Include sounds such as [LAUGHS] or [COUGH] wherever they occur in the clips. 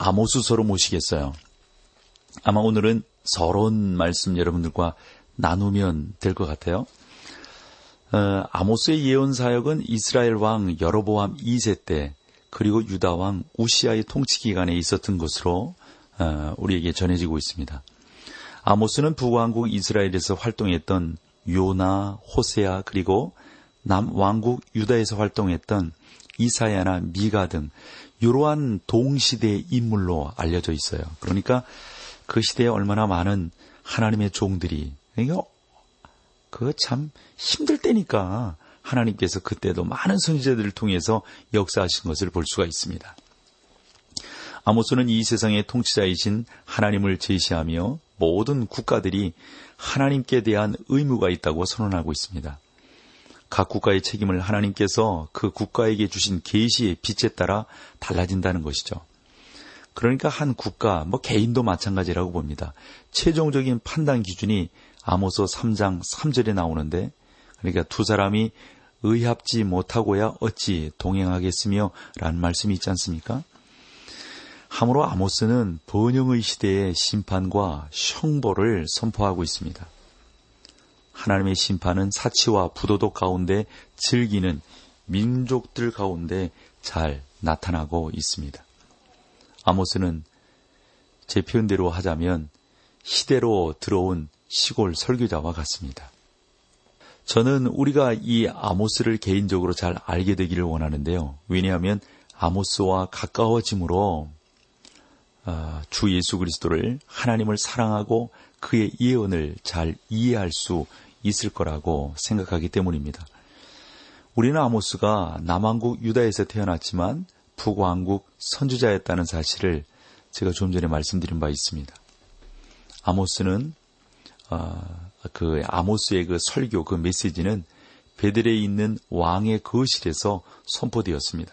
아모스서로 모시겠어요. 아마 오늘은 서러운 말씀 여러분들과 나누면 될 것 같아요. 어, 아모스의 예언 사역은 이스라엘 왕 여로보암 2세 때 그리고 유다 왕 우시아의 통치 기간에 있었던 것으로 어, 우리에게 전해지고 있습니다. 아모스는 북왕국 이스라엘에서 활동했던 요나, 호세아 그리고 남왕국 유다에서 활동했던 이사야나 미가 등 이러한 동시대의 인물로 알려져 있어요. 그러니까 그 시대에 얼마나 많은 하나님의 종들이 그러니까 그참 힘들 때니까 하나님께서 그때도 많은 선지자들을 통해서 역사하신 것을 볼 수가 있습니다. 아모스는 이 세상의 통치자이신 하나님을 제시하며 모든 국가들이 하나님께 대한 의무가 있다고 선언하고 있습니다. 각 국가의 책임을 하나님께서 그 국가에게 주신 계시의 빛에 따라 달라진다는 것이죠. 그러니까 한 국가, 뭐 개인도 마찬가지라고 봅니다. 최종적인 판단 기준이 아모서 3장 3절에 나오는데 그러니까 두 사람이 의합지 못하고야 어찌 동행하겠으며 라는 말씀이 있지 않습니까? 함으로 아모스는 번영의 시대의 심판과 형벌을 선포하고 있습니다. 하나님의 심판은 사치와 부도덕 가운데 즐기는 민족들 가운데 잘 나타나고 있습니다. 아모스는 제 표현대로 하자면 시대로 들어온 시골 설교자와 같습니다. 저는 우리가 이 아모스를 개인적으로 잘 알게 되기를 원하는데요. 왜냐하면 아모스와 가까워짐으로 아, 주 예수 그리스도를 하나님을 사랑하고 그의 예언을 잘 이해할 수 있을 거라고 생각하기 때문입니다. 우리는 아모스가 남왕국 유다에서 태어났지만 북왕국 선주자였다는 사실을 제가 좀 전에 말씀드린 바 있습니다. 아모스는 어, 그 아모스의 그 설교 그 메시지는 베들에 있는 왕의 거실에서 선포되었습니다.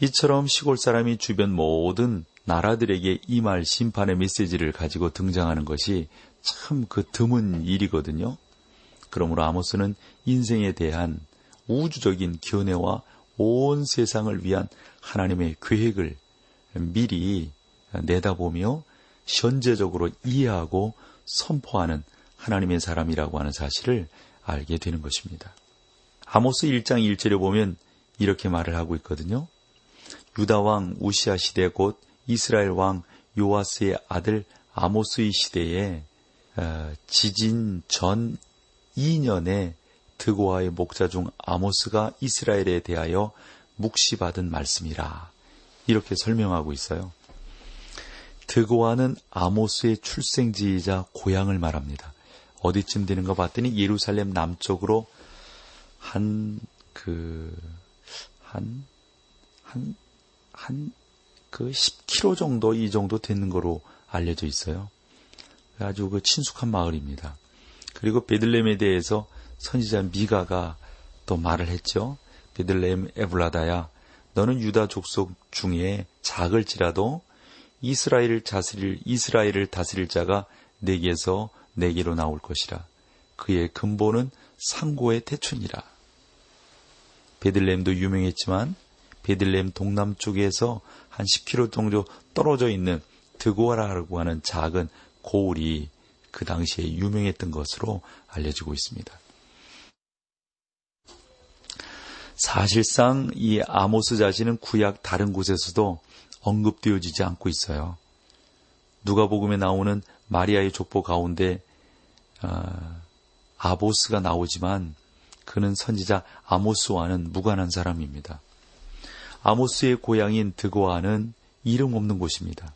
이처럼 시골 사람이 주변 모든 나라들에게 임할 심판의 메시지를 가지고 등장하는 것이 참 그 드문 일이거든요. 그러므로 아모스는 인생에 대한 우주적인 견해와 온 세상을 위한 하나님의 계획을 미리 내다보며 현재적으로 이해하고 선포하는 하나님의 사람이라고 하는 사실을 알게 되는 것입니다. 아모스 1장 1절에 보면 이렇게 말을 하고 있거든요. 유다 왕 우시아 시대 곧 이스라엘 왕 요아스의 아들 아모스의 시대에 어, 지진 전 2년에 드고아의 목자 중 아모스가 이스라엘에 대하여 묵시받은 말씀이라. 이렇게 설명하고 있어요. 드고아는 아모스의 출생지이자 고향을 말합니다. 어디쯤 되는가 봤더니 예루살렘 남쪽으로 한, 그, 한, 한, 한, 그 10km 정도 이 정도 되는 거로 알려져 있어요. 아주 그 친숙한 마을입니다. 그리고 베들렘에 대해서 선지자 미가가 또 말을 했죠. 베들렘 에블라다야, 너는 유다 족속 중에 작을지라도 이스라엘을 다스릴 이스라엘을 다스릴 자가 내게서 내게로 나올 것이라. 그의 근본은 상고의 태춘이라. 베들렘도 유명했지만 베들렘 동남쪽에서 한 10km 정도 떨어져 있는 드고아라고 하는 작은 고울이 그 당시에 유명했던 것으로 알려지고 있습니다. 사실상 이 아모스 자신은 구약 다른 곳에서도 언급되어지지 않고 있어요. 누가복음에 나오는 마리아의 족보 가운데 어, 아보스가 나오지만 그는 선지자 아모스와는 무관한 사람입니다. 아모스의 고향인 드고아는 이름 없는 곳입니다.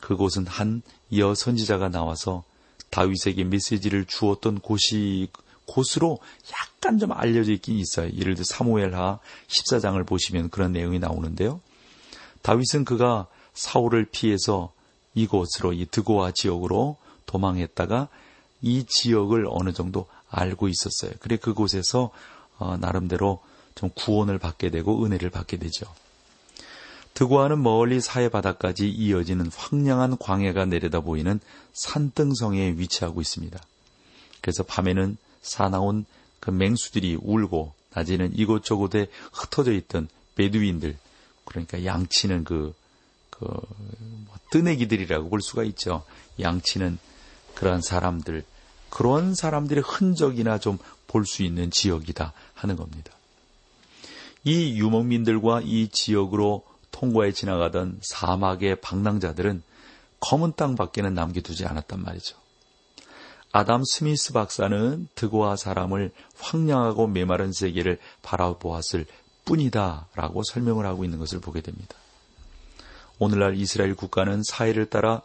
그곳은 한 여 선지자가 나와서 다윗에게 메시지를 주었던 곳이 곳으로 약간 좀 알려져 있긴 있어요. 예를 들어 사무엘하 14장을 보시면 그런 내용이 나오는데요. 다윗은 그가 사울을 피해서 이곳으로 이 드고아 지역으로 도망했다가 이 지역을 어느 정도 알고 있었어요. 그래 그곳에서 어, 나름대로 좀 구원을 받게 되고 은혜를 받게 되죠. 드고아는 멀리 사해 바다까지 이어지는 황량한 광해가 내려다 보이는 산등성에 위치하고 있습니다. 그래서 밤에는 사나운 그 맹수들이 울고 낮에는 이곳저곳에 흩어져 있던 베두인들 그러니까 양치는 그, 그, 뭐 뜨내기들이라고 볼 수가 있죠. 양치는 그러한 사람들, 그런 사람들의 흔적이나 좀 볼 수 있는 지역이다 하는 겁니다. 이 유목민들과 이 지역으로 통과해 지나가던 사막의 방랑자들은 검은 땅 밖에는 남겨두지 않았단 말이죠. 아담 스미스 박사는 드고아 사람을 황량하고 메마른 세계를 바라보았을 뿐이다 라고 설명을 하고 있는 것을 보게 됩니다. 오늘날 이스라엘 국가는 사해를 따라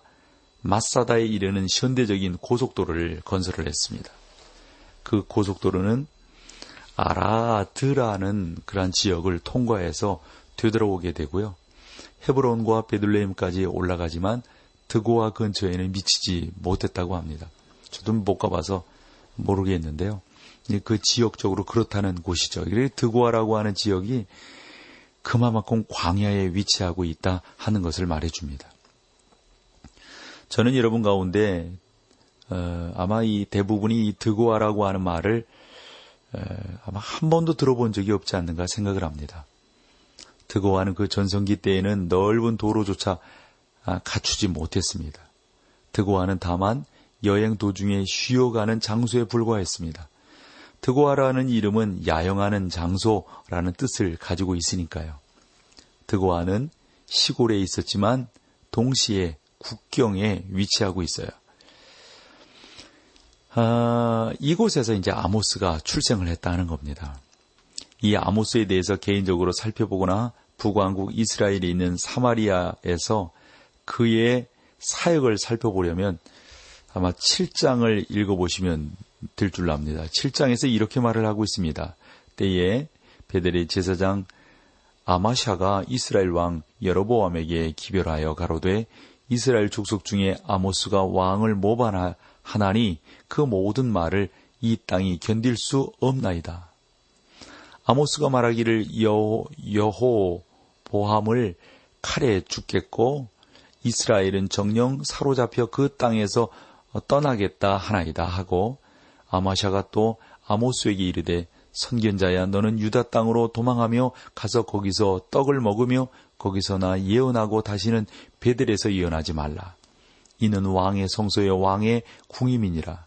마사다에 이르는 현대적인 고속도로를 건설을 했습니다. 그 고속도로는 아라드라는 그러한 지역을 통과해서 되돌아오게 되고요. 헤브론과 베들레헴까지 올라가지만 드고아 근처에는 미치지 못했다고 합니다. 저도 못 가봐서 모르겠는데요. 그 지역적으로 그렇다는 곳이죠. 그래 드고아라고 하는 지역이 그만큼 광야에 위치하고 있다 하는 것을 말해줍니다. 저는 여러분 가운데 어, 아마 이 대부분이 이 드고아라고 하는 말을 에, 아마 한 번도 들어본 적이 없지 않는가 생각을 합니다. 드고아는 그 전성기 때에는 넓은 도로조차 아, 갖추지 못했습니다. 드고아는 다만 여행 도중에 쉬어가는 장소에 불과했습니다. 드고아라는 이름은 야영하는 장소라는 뜻을 가지고 있으니까요. 드고아는 시골에 있었지만 동시에 국경에 위치하고 있어요. 아, 이곳에서 이제 아모스가 출생을 했다는 겁니다. 이 아모스에 대해서 개인적으로 살펴보거나 북왕국 이스라엘에 있는 사마리아에서 그의 사역을 살펴보려면 아마 7장을 읽어보시면 될 줄 압니다. 7장에서 이렇게 말을 하고 있습니다. 때에 베델의 제사장 아마샤가 이스라엘 왕 여로보암에게 기별하여 가로되 이스라엘 족속 중에 아모스가 왕을 모반하나니 그 모든 말을 이 땅이 견딜 수 없나이다. 아모스가 말하기를 여호, 여호 보함을 칼에 죽겠고 이스라엘은 정령 사로잡혀 그 땅에서 떠나겠다 하나이다 하고 아마샤가 또 아모스에게 이르되 선견자야 너는 유다 땅으로 도망하며 가서 거기서 떡을 먹으며 거기서나 예언하고 다시는 베델에서 예언하지 말라. 이는 왕의 성소의 왕의 궁임이니라.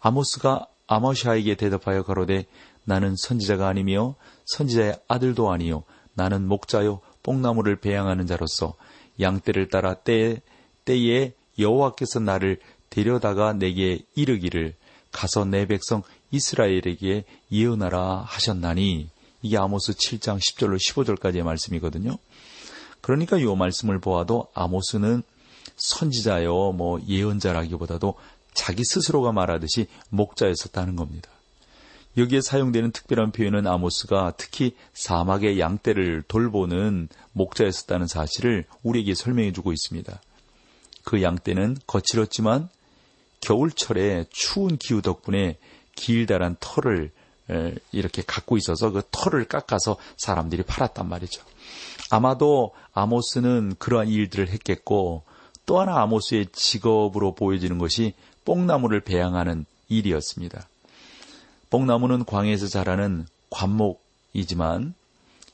아모스가 아모샤에게 대답하여 가로되 나는 선지자가 아니며 선지자의 아들도 아니요 나는 목자요 뽕나무를 배양하는 자로서 양떼를 따라 때 때에 여호와께서 나를 데려다가 내게 이르기를 가서 내 백성 이스라엘에게 예언하라 하셨나니 이게 아모스 7장 10절로 15절까지의 말씀이거든요. 그러니까 이 말씀을 보아도 아모스는 선지자요 뭐 예언자라기보다도 자기 스스로가 말하듯이 목자였었다는 겁니다. 여기에 사용되는 특별한 표현은 아모스가 특히 사막의 양떼를 돌보는 목자였었다는 사실을 우리에게 설명해 주고 있습니다. 그 양떼는 거칠었지만 겨울철에 추운 기후 덕분에 길다란 털을 이렇게 갖고 있어서 그 털을 깎아서 사람들이 팔았단 말이죠. 아마도 아모스는 그러한 일들을 했겠고 또 하나 아모스의 직업으로 보여지는 것이 뽕나무를 배양하는 일이었습니다. 뽕나무는 광에서 자라는 관목이지만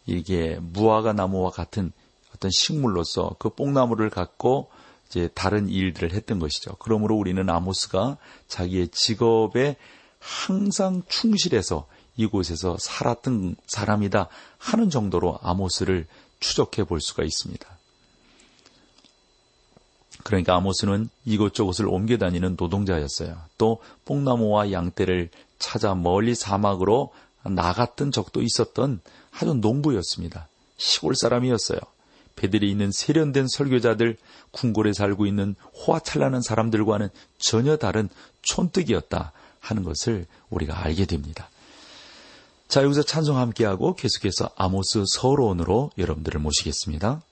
이게 무화과 나무와 같은 어떤 식물로서 그 뽕나무를 갖고 이제 다른 일들을 했던 것이죠. 그러므로 우리는 아모스가 자기의 직업에 항상 충실해서 이곳에서 살았던 사람이다 하는 정도로 아모스를 추적해 볼 수가 있습니다. 그러니까 아모스는 이곳저곳을 옮겨 다니는 노동자였어요. 또 뽕나무와 양떼를 찾아 멀리 사막으로 나갔던 적도 있었던 아주 농부였습니다. 시골 사람이었어요. 배들이 있는 세련된 설교자들, 궁궐에 살고 있는 호화찬란한 사람들과는 전혀 다른 촌뜨기였다 하는 것을 우리가 알게 됩니다. 자, 여기서 찬송 함께하고 계속해서 아모스 서론으로 여러분들을 모시겠습니다.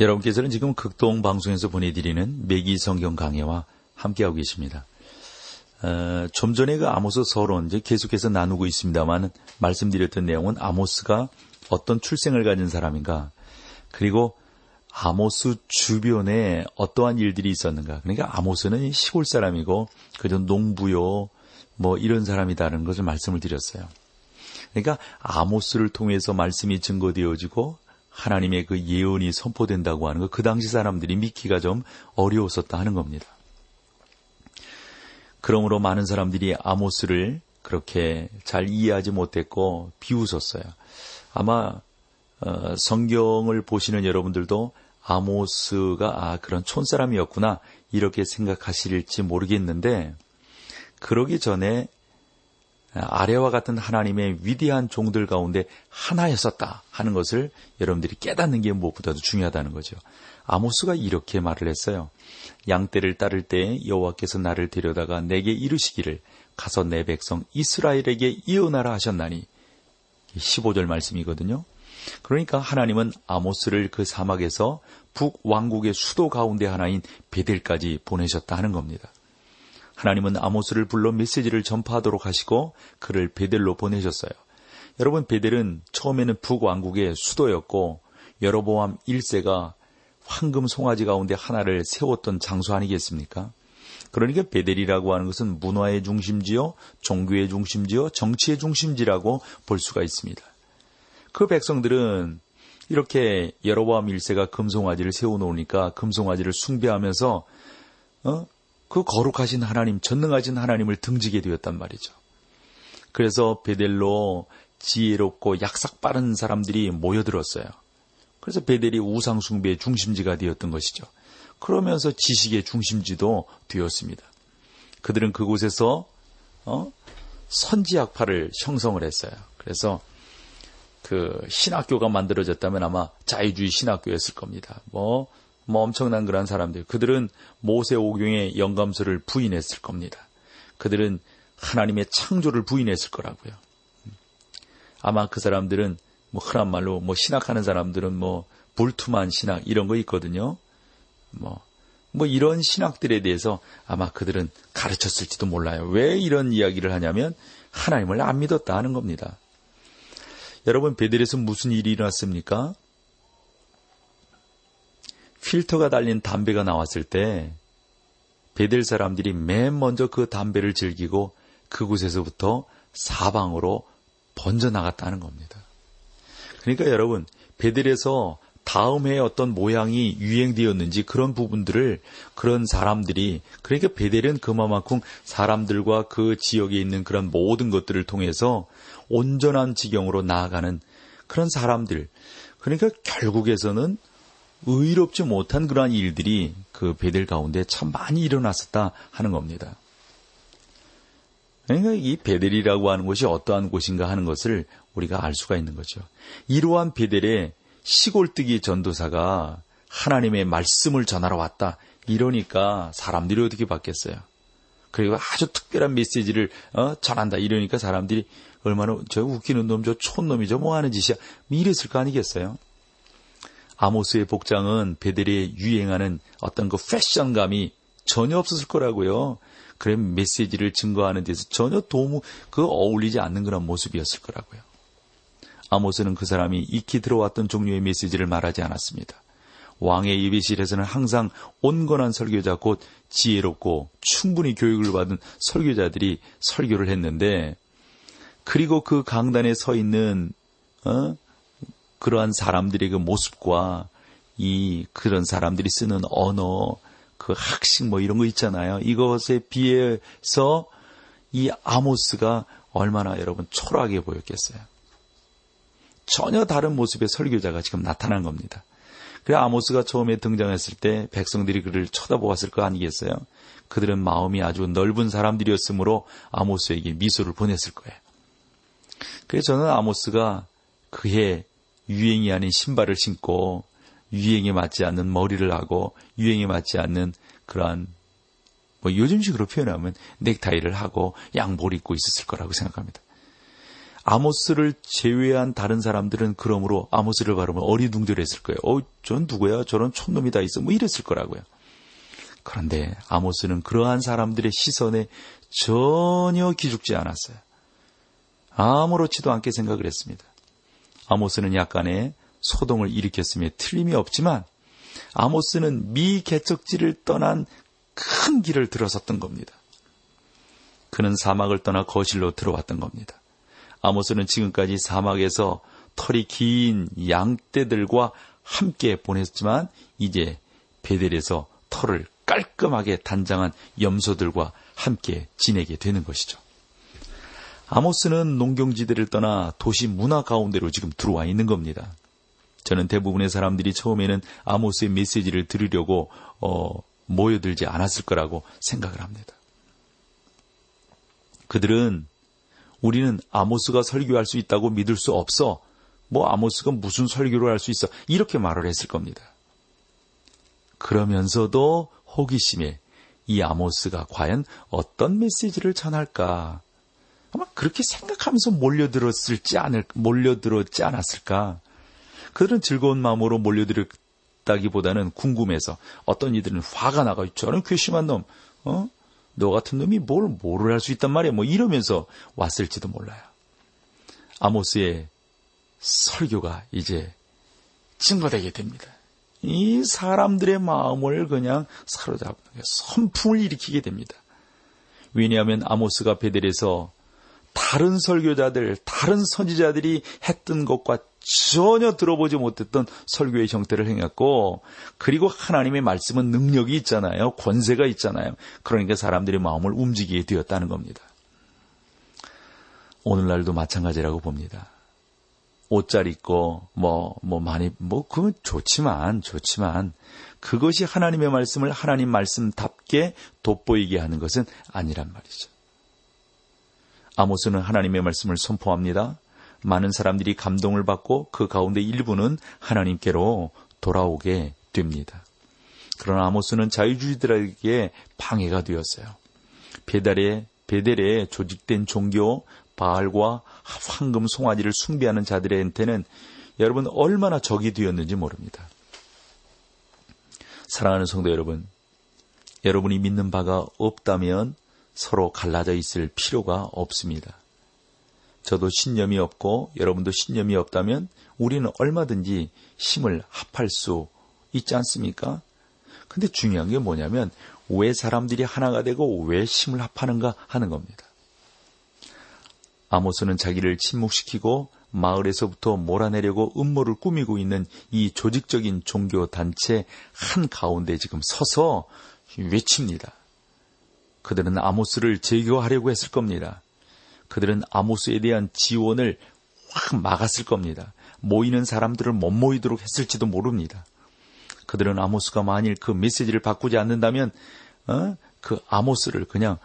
여러분께서는 지금 극동 방송에서 보내드리는 매기 성경 강해와 함께하고 계십니다. 어, 좀 전에 그 아모스 서론 이제 계속해서 나누고 있습니다만 말씀드렸던 내용은 아모스가 어떤 출생을 가진 사람인가 그리고 아모스 주변에 어떠한 일들이 있었는가 그러니까 아모스는 시골 사람이고 그저 농부요 뭐 이런 사람이다는 것을 말씀을 드렸어요. 그러니까 아모스를 통해서 말씀이 증거되어지고 하나님의 그 예언이 선포된다고 하는 것, 그 당시 사람들이 믿기가 좀 어려웠었다 하는 겁니다. 그러므로 많은 사람들이 아모스를 그렇게 잘 이해하지 못했고 비웃었어요. 아마 어, 성경을 보시는 여러분들도 아모스가 아 그런 촌사람이었구나 이렇게 생각하실지 모르겠는데 그러기 전에 아래와 같은 하나님의 위대한 종들 가운데 하나였었다 하는 것을 여러분들이 깨닫는 게 무엇보다도 중요하다는 거죠. 아모스가 이렇게 말을 했어요. 양떼를 따를 때 여호와께서 나를 데려다가 내게 이르시기를 가서 내 백성 이스라엘에게 이어나라 하셨나니 15절 말씀이거든요. 그러니까 하나님은 아모스를 그 사막에서 북 왕국의 수도 가운데 하나인 베델까지 보내셨다 하는 겁니다. 하나님은 아모스를 불러 메시지를 전파하도록 하시고 그를 베델로 보내셨어요. 여러분 베델은 처음에는 북왕국의 수도였고 여로보암 1세가 황금 송아지 가운데 하나를 세웠던 장소 아니겠습니까? 그러니까 베델이라고 하는 것은 문화의 중심지요, 종교의 중심지요, 정치의 중심지라고 볼 수가 있습니다. 그 백성들은 이렇게 여로보암 1세가 금송아지를 세워놓으니까 금송아지를 숭배하면서 어? 그 거룩하신 하나님, 전능하신 하나님을 등지게 되었단 말이죠. 그래서 베델로 지혜롭고 약삭 빠른 사람들이 모여들었어요. 그래서 베델이 우상숭배의 중심지가 되었던 것이죠. 그러면서 지식의 중심지도 되었습니다. 그들은 그곳에서 어? 선지학파를 형성을 했어요. 그래서 그 신학교가 만들어졌다면 아마 자유주의 신학교였을 겁니다. 뭐 뭐 엄청난 그런 사람들. 그들은 모세 오경의 영감서를 부인했을 겁니다. 그들은 하나님의 창조를 부인했을 거라고요. 아마 그 사람들은 뭐 흔한 말로 뭐 신학하는 사람들은 뭐 불투만 신학 이런 거 있거든요. 뭐, 뭐 이런 신학들에 대해서 아마 그들은 가르쳤을지도 몰라요. 왜 이런 이야기를 하냐면 하나님을 안 믿었다 하는 겁니다. 여러분 베델에서 무슨 일이 일어났습니까? 필터가 달린 담배가 나왔을 때 베델 사람들이 맨 먼저 그 담배를 즐기고 그곳에서부터 사방으로 번져 나갔다는 겁니다. 그러니까 여러분 베델에서 다음 해에 어떤 모양이 유행되었는지 그런 부분들을 그런 사람들이 그러니까 베델은 그만큼 사람들과 그 지역에 있는 그런 모든 것들을 통해서 온전한 지경으로 나아가는 그런 사람들 그러니까 결국에서는 의롭지 못한 그러한 일들이 그 베델 가운데 참 많이 일어났었다 하는 겁니다. 그러니까 이 베델이라고 하는 곳이 어떠한 곳인가 하는 것을 우리가 알 수가 있는 거죠. 이러한 베델에 시골뜨기 전도사가 하나님의 말씀을 전하러 왔다. 이러니까 사람들이 어떻게 받겠어요? 그리고 아주 특별한 메시지를 어, 전한다. 이러니까 사람들이 얼마나 저 웃기는 놈, 저 촌놈이 죠뭐 하는 짓이야. 이랬을 거 아니겠어요? 아모스의 복장은 베델에 유행하는 어떤 그 패션감이 전혀 없었을 거라고요. 그래 메시지를 증거하는 데서 전혀 도무 그 어울리지 않는 그런 모습이었을 거라고요. 아모스는 그 사람이 익히 들어왔던 종류의 메시지를 말하지 않았습니다. 왕의 예배실에서는 항상 온건한 설교자 곧 지혜롭고 충분히 교육을 받은 설교자들이 설교를 했는데 그리고 그 강단에 서 있는 어? 그러한 사람들의 그 모습과 이 그런 사람들이 쓰는 언어, 그 학식 뭐 이런 거 있잖아요. 이것에 비해서 이 아모스가 얼마나 여러분 초라하게 보였겠어요. 전혀 다른 모습의 설교자가 지금 나타난 겁니다. 그래 아모스가 처음에 등장했을 때 백성들이 그를 쳐다보았을 거 아니겠어요? 그들은 마음이 아주 넓은 사람들이었으므로 아모스에게 미소를 보냈을 거예요. 그래서 저는 아모스가 그해 유행이 아닌 신발을 신고 유행에 맞지 않는 머리를 하고 유행에 맞지 않는 그러한 뭐 요즘식으로 표현하면 넥타이를 하고 양복 을 입고 있었을 거라고 생각합니다. 아모스를 제외한 다른 사람들은 그러므로 아모스를 바르면 어리둥절했을 거예요. 어, 전 누구야? 저런 촌놈이 다 있어. 뭐 이랬을 거라고요. 그런데 아모스는 그러한 사람들의 시선에 전혀 기죽지 않았어요. 아무렇지도 않게 생각을 했습니다. 아모스는 약간의 소동을 일으켰음에 틀림이 없지만 아모스는 미 개척지를 떠난 큰 길을 들어섰던 겁니다. 그는 사막을 떠나 거실로 들어왔던 겁니다. 아모스는 지금까지 사막에서 털이 긴 양떼들과 함께 보냈지만 이제 베델에서 털을 깔끔하게 단장한 염소들과 함께 지내게 되는 것이죠. 아모스는 농경지대를 떠나 도시 문화 가운데로 지금 들어와 있는 겁니다. 저는 대부분의 사람들이 처음에는 아모스의 메시지를 들으려고 어, 모여들지 않았을 거라고 생각을 합니다. 그들은 우리는 아모스가 설교할 수 있다고 믿을 수 없어. 뭐 아모스가 무슨 설교를 할 수 있어. 이렇게 말을 했을 겁니다. 그러면서도 호기심에 이 아모스가 과연 어떤 메시지를 전할까? 아마 그렇게 생각하면서 몰려들었을지 않을, 몰려들었지 않았을까? 그들은 즐거운 마음으로 몰려들었다기보다는 궁금해서 어떤 이들은 화가 나가 저는 괘씸한 놈, 어? 너 같은 놈이 뭘 뭐를 할 수 있단 말이야. 뭐 이러면서 왔을지도 몰라요. 아모스의 설교가 이제 증거되게 됩니다. 이 사람들의 마음을 그냥 사로잡는 선풍을 일으키게 됩니다. 왜냐하면 아모스가 베델에서 다른 설교자들, 다른 선지자들이 했던 것과 전혀 들어보지 못했던 설교의 형태를 행했고, 그리고 하나님의 말씀은 능력이 있잖아요. 권세가 있잖아요. 그러니까 사람들의 마음을 움직이게 되었다는 겁니다. 오늘날도 마찬가지라고 봅니다. 옷 잘 입고, 뭐, 뭐 많이, 뭐, 그건 좋지만, 좋지만, 그것이 하나님의 말씀을 하나님 말씀답게 돋보이게 하는 것은 아니란 말이죠. 아모스는 하나님의 말씀을 선포합니다. 많은 사람들이 감동을 받고 그 가운데 일부는 하나님께로 돌아오게 됩니다. 그러나 아모스는 자유주의들에게 방해가 되었어요. 베달에 베델에 조직된 종교 바알과 황금 송아지를 숭배하는 자들한테는 여러분 얼마나 적이 되었는지 모릅니다. 사랑하는 성도 여러분, 여러분이 믿는 바가 없다면 서로 갈라져 있을 필요가 없습니다. 저도 신념이 없고 여러분도 신념이 없다면 우리는 얼마든지 힘을 합할 수 있지 않습니까? 근데 중요한 게 뭐냐면 왜 사람들이 하나가 되고 왜 힘을 합하는가 하는 겁니다. 아모스는 자기를 침묵시키고 마을에서부터 몰아내려고 음모를 꾸미고 있는 이 조직적인 종교 단체 한 가운데 지금 서서 외칩니다. 그들은 아모스를 제거하려고 했을 겁니다. 그들은 아모스에 대한 지원을 확 막았을 겁니다. 모이는 사람들을 못 모이도록 했을지도 모릅니다. 그들은 아모스가 만일 그 메시지를 바꾸지 않는다면 어? 그 아모스를 그냥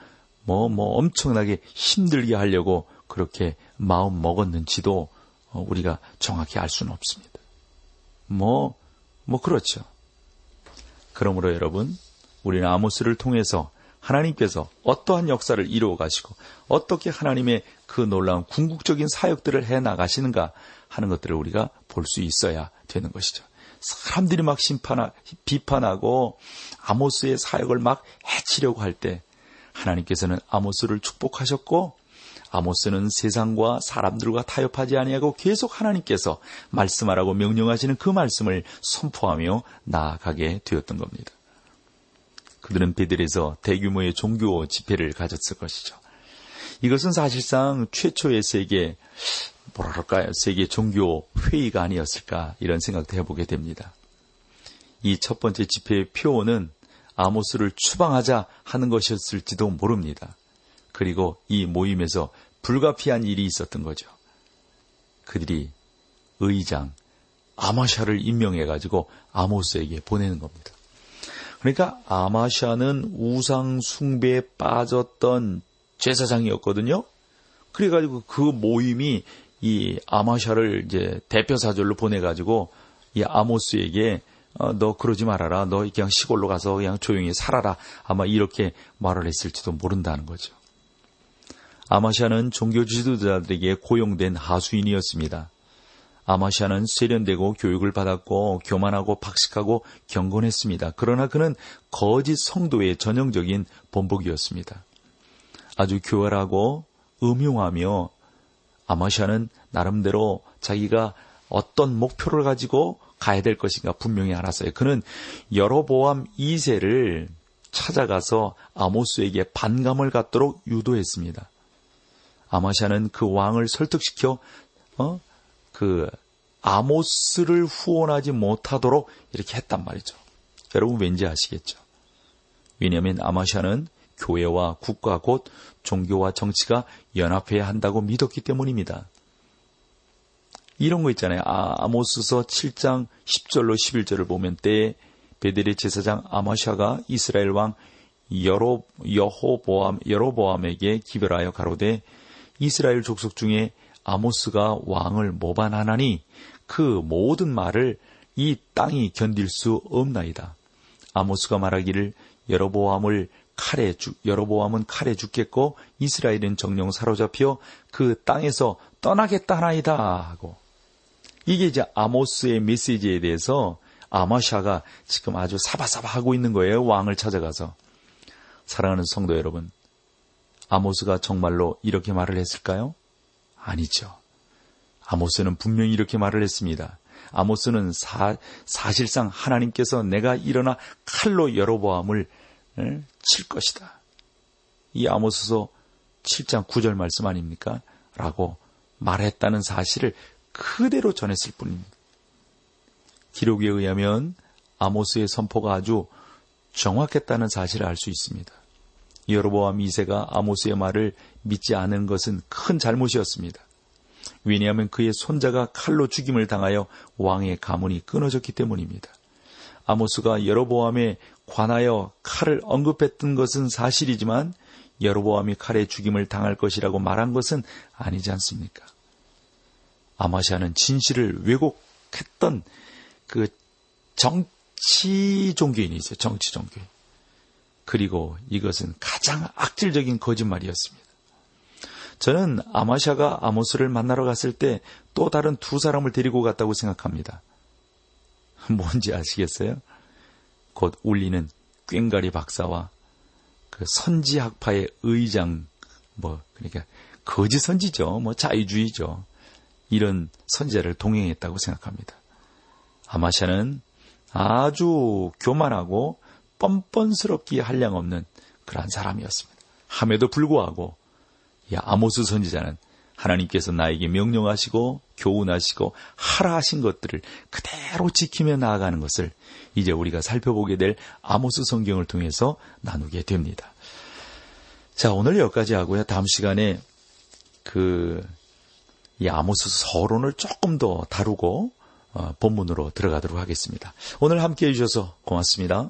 뭐뭐 뭐 엄청나게 힘들게 하려고 그렇게 마음 먹었는지도 어, 우리가 정확히 알 수는 없습니다. 뭐, 뭐 그렇죠. 그러므로 여러분, 우리는 아모스를 통해서 하나님께서 어떠한 역사를 이루어 가시고 어떻게 하나님의 그 놀라운 궁극적인 사역들을 해 나가시는가 하는 것들을 우리가 볼 수 있어야 되는 것이죠. 사람들이 막 심판하, 비판하고 아모스의 사역을 막 해치려고 할 때 하나님께서는 아모스를 축복하셨고 아모스는 세상과 사람들과 타협하지 아니하고 계속 하나님께서 말씀하라고 명령하시는 그 말씀을 선포하며 나아가게 되었던 겁니다. 그들은 베델에서 대규모의 종교 집회를 가졌을 것이죠. 이것은 사실상 최초의 세계, 뭐랄까요, 세계 종교 회의가 아니었을까, 이런 생각도 해보게 됩니다. 이 첫 번째 집회의 표어는 아모스를 추방하자 하는 것이었을지도 모릅니다. 그리고 이 모임에서 불가피한 일이 있었던 거죠. 그들이 의장 아마샤를 임명해가지고 아모스에게 보내는 겁니다. 그러니까 아마샤는 우상 숭배에 빠졌던 제사장이었거든요. 그래가지고 그 모임이 이 아마샤를 이제 대표 사절로 보내가지고 이 아모스에게 어, 너 그러지 말아라. 너 그냥 시골로 가서 그냥 조용히 살아라. 아마 이렇게 말을 했을지도 모른다는 거죠. 아마샤는 종교 지도자들에게 고용된 하수인이었습니다. 아마샤는 세련되고 교육을 받았고 교만하고 박식하고 경건했습니다. 그러나 그는 거짓 성도의 전형적인 본복이었습니다. 아주 교활하고 음흉하며 아마샤는 나름대로 자기가 어떤 목표를 가지고 가야 될 것인가 분명히 알았어요. 그는 여로보암 2세를 찾아가서 아모스에게 반감을 갖도록 유도했습니다. 아마샤는 그 왕을 설득시켜 어? 그 아모스를 후원하지 못하도록 이렇게 했단 말이죠. 여러분 왠지 아시겠죠? 왜냐하면 아마샤는 교회와 국가 곧 종교와 정치가 연합해야 한다고 믿었기 때문입니다. 이런 거 있잖아요. 아, 모스서 7장 10절로 11절을 보면 때 베델의 제사장 아마샤가 이스라엘 왕 여로 여호보암 여로보암에게 기별하여 가로되 이스라엘 족속 중에 아모스가 왕을 모반하나니 그 모든 말을 이 땅이 견딜 수 없나이다. 아모스가 말하기를 여로보암을 칼에 죽, 여로보암은 칼에 죽겠고 이스라엘은 정령 사로잡혀 그 땅에서 떠나겠다 하나이다 하고 이게 이제 아모스의 메시지에 대해서 아마샤가 지금 아주 사바사바 하고 있는 거예요. 왕을 찾아가서. 사랑하는 성도 여러분. 아모스가 정말로 이렇게 말을 했을까요? 아니죠. 아모스는 분명히 이렇게 말을 했습니다. 아모스는 사, 사실상 하나님께서 내가 일어나 칼로 여로보암을 칠 것이다. 이 아모스서 7장 9절 말씀 아닙니까? 라고 말했다는 사실을 그대로 전했을 뿐입니다. 기록에 의하면 아모스의 선포가 아주 정확했다는 사실을 알 수 있습니다. 여로보암 2세가 아모스의 말을 믿지 않은 것은 큰 잘못이었습니다. 왜냐하면 그의 손자가 칼로 죽임을 당하여 왕의 가문이 끊어졌기 때문입니다. 아모스가 여로보암에 관하여 칼을 언급했던 것은 사실이지만 여로보암이 칼에 죽임을 당할 것이라고 말한 것은 아니지 않습니까? 아마샤는 진실을 왜곡했던 그 정치 종교인이죠. 정치 종교인. 그리고 이것은 가장 악질적인 거짓말이었습니다. 저는 아마샤가 아모스를 만나러 갔을 때 또 다른 두 사람을 데리고 갔다고 생각합니다. [LAUGHS] 뭔지 아시겠어요? 곧 울리는 꽹가리 박사와 그 선지 학파의 의장, 뭐, 그러니까 거짓 선지죠. 뭐 자유주의죠. 이런 선지자를 동행했다고 생각합니다. 아마샤는 아주 교만하고 뻔뻔스럽기에 한량없는 그러한 사람이었습니다. 함에도 불구하고 이 아모스 선지자는 하나님께서 나에게 명령하시고 교훈하시고 하라 하신 것들을 그대로 지키며 나아가는 것을 이제 우리가 살펴보게 될 아모스 성경을 통해서 나누게 됩니다. 자, 오늘 여기까지 하고요. 다음 시간에 그, 이 아모스 서론을 조금 더 다루고, 어, 본문으로 들어가도록 하겠습니다. 오늘 함께 해주셔서 고맙습니다.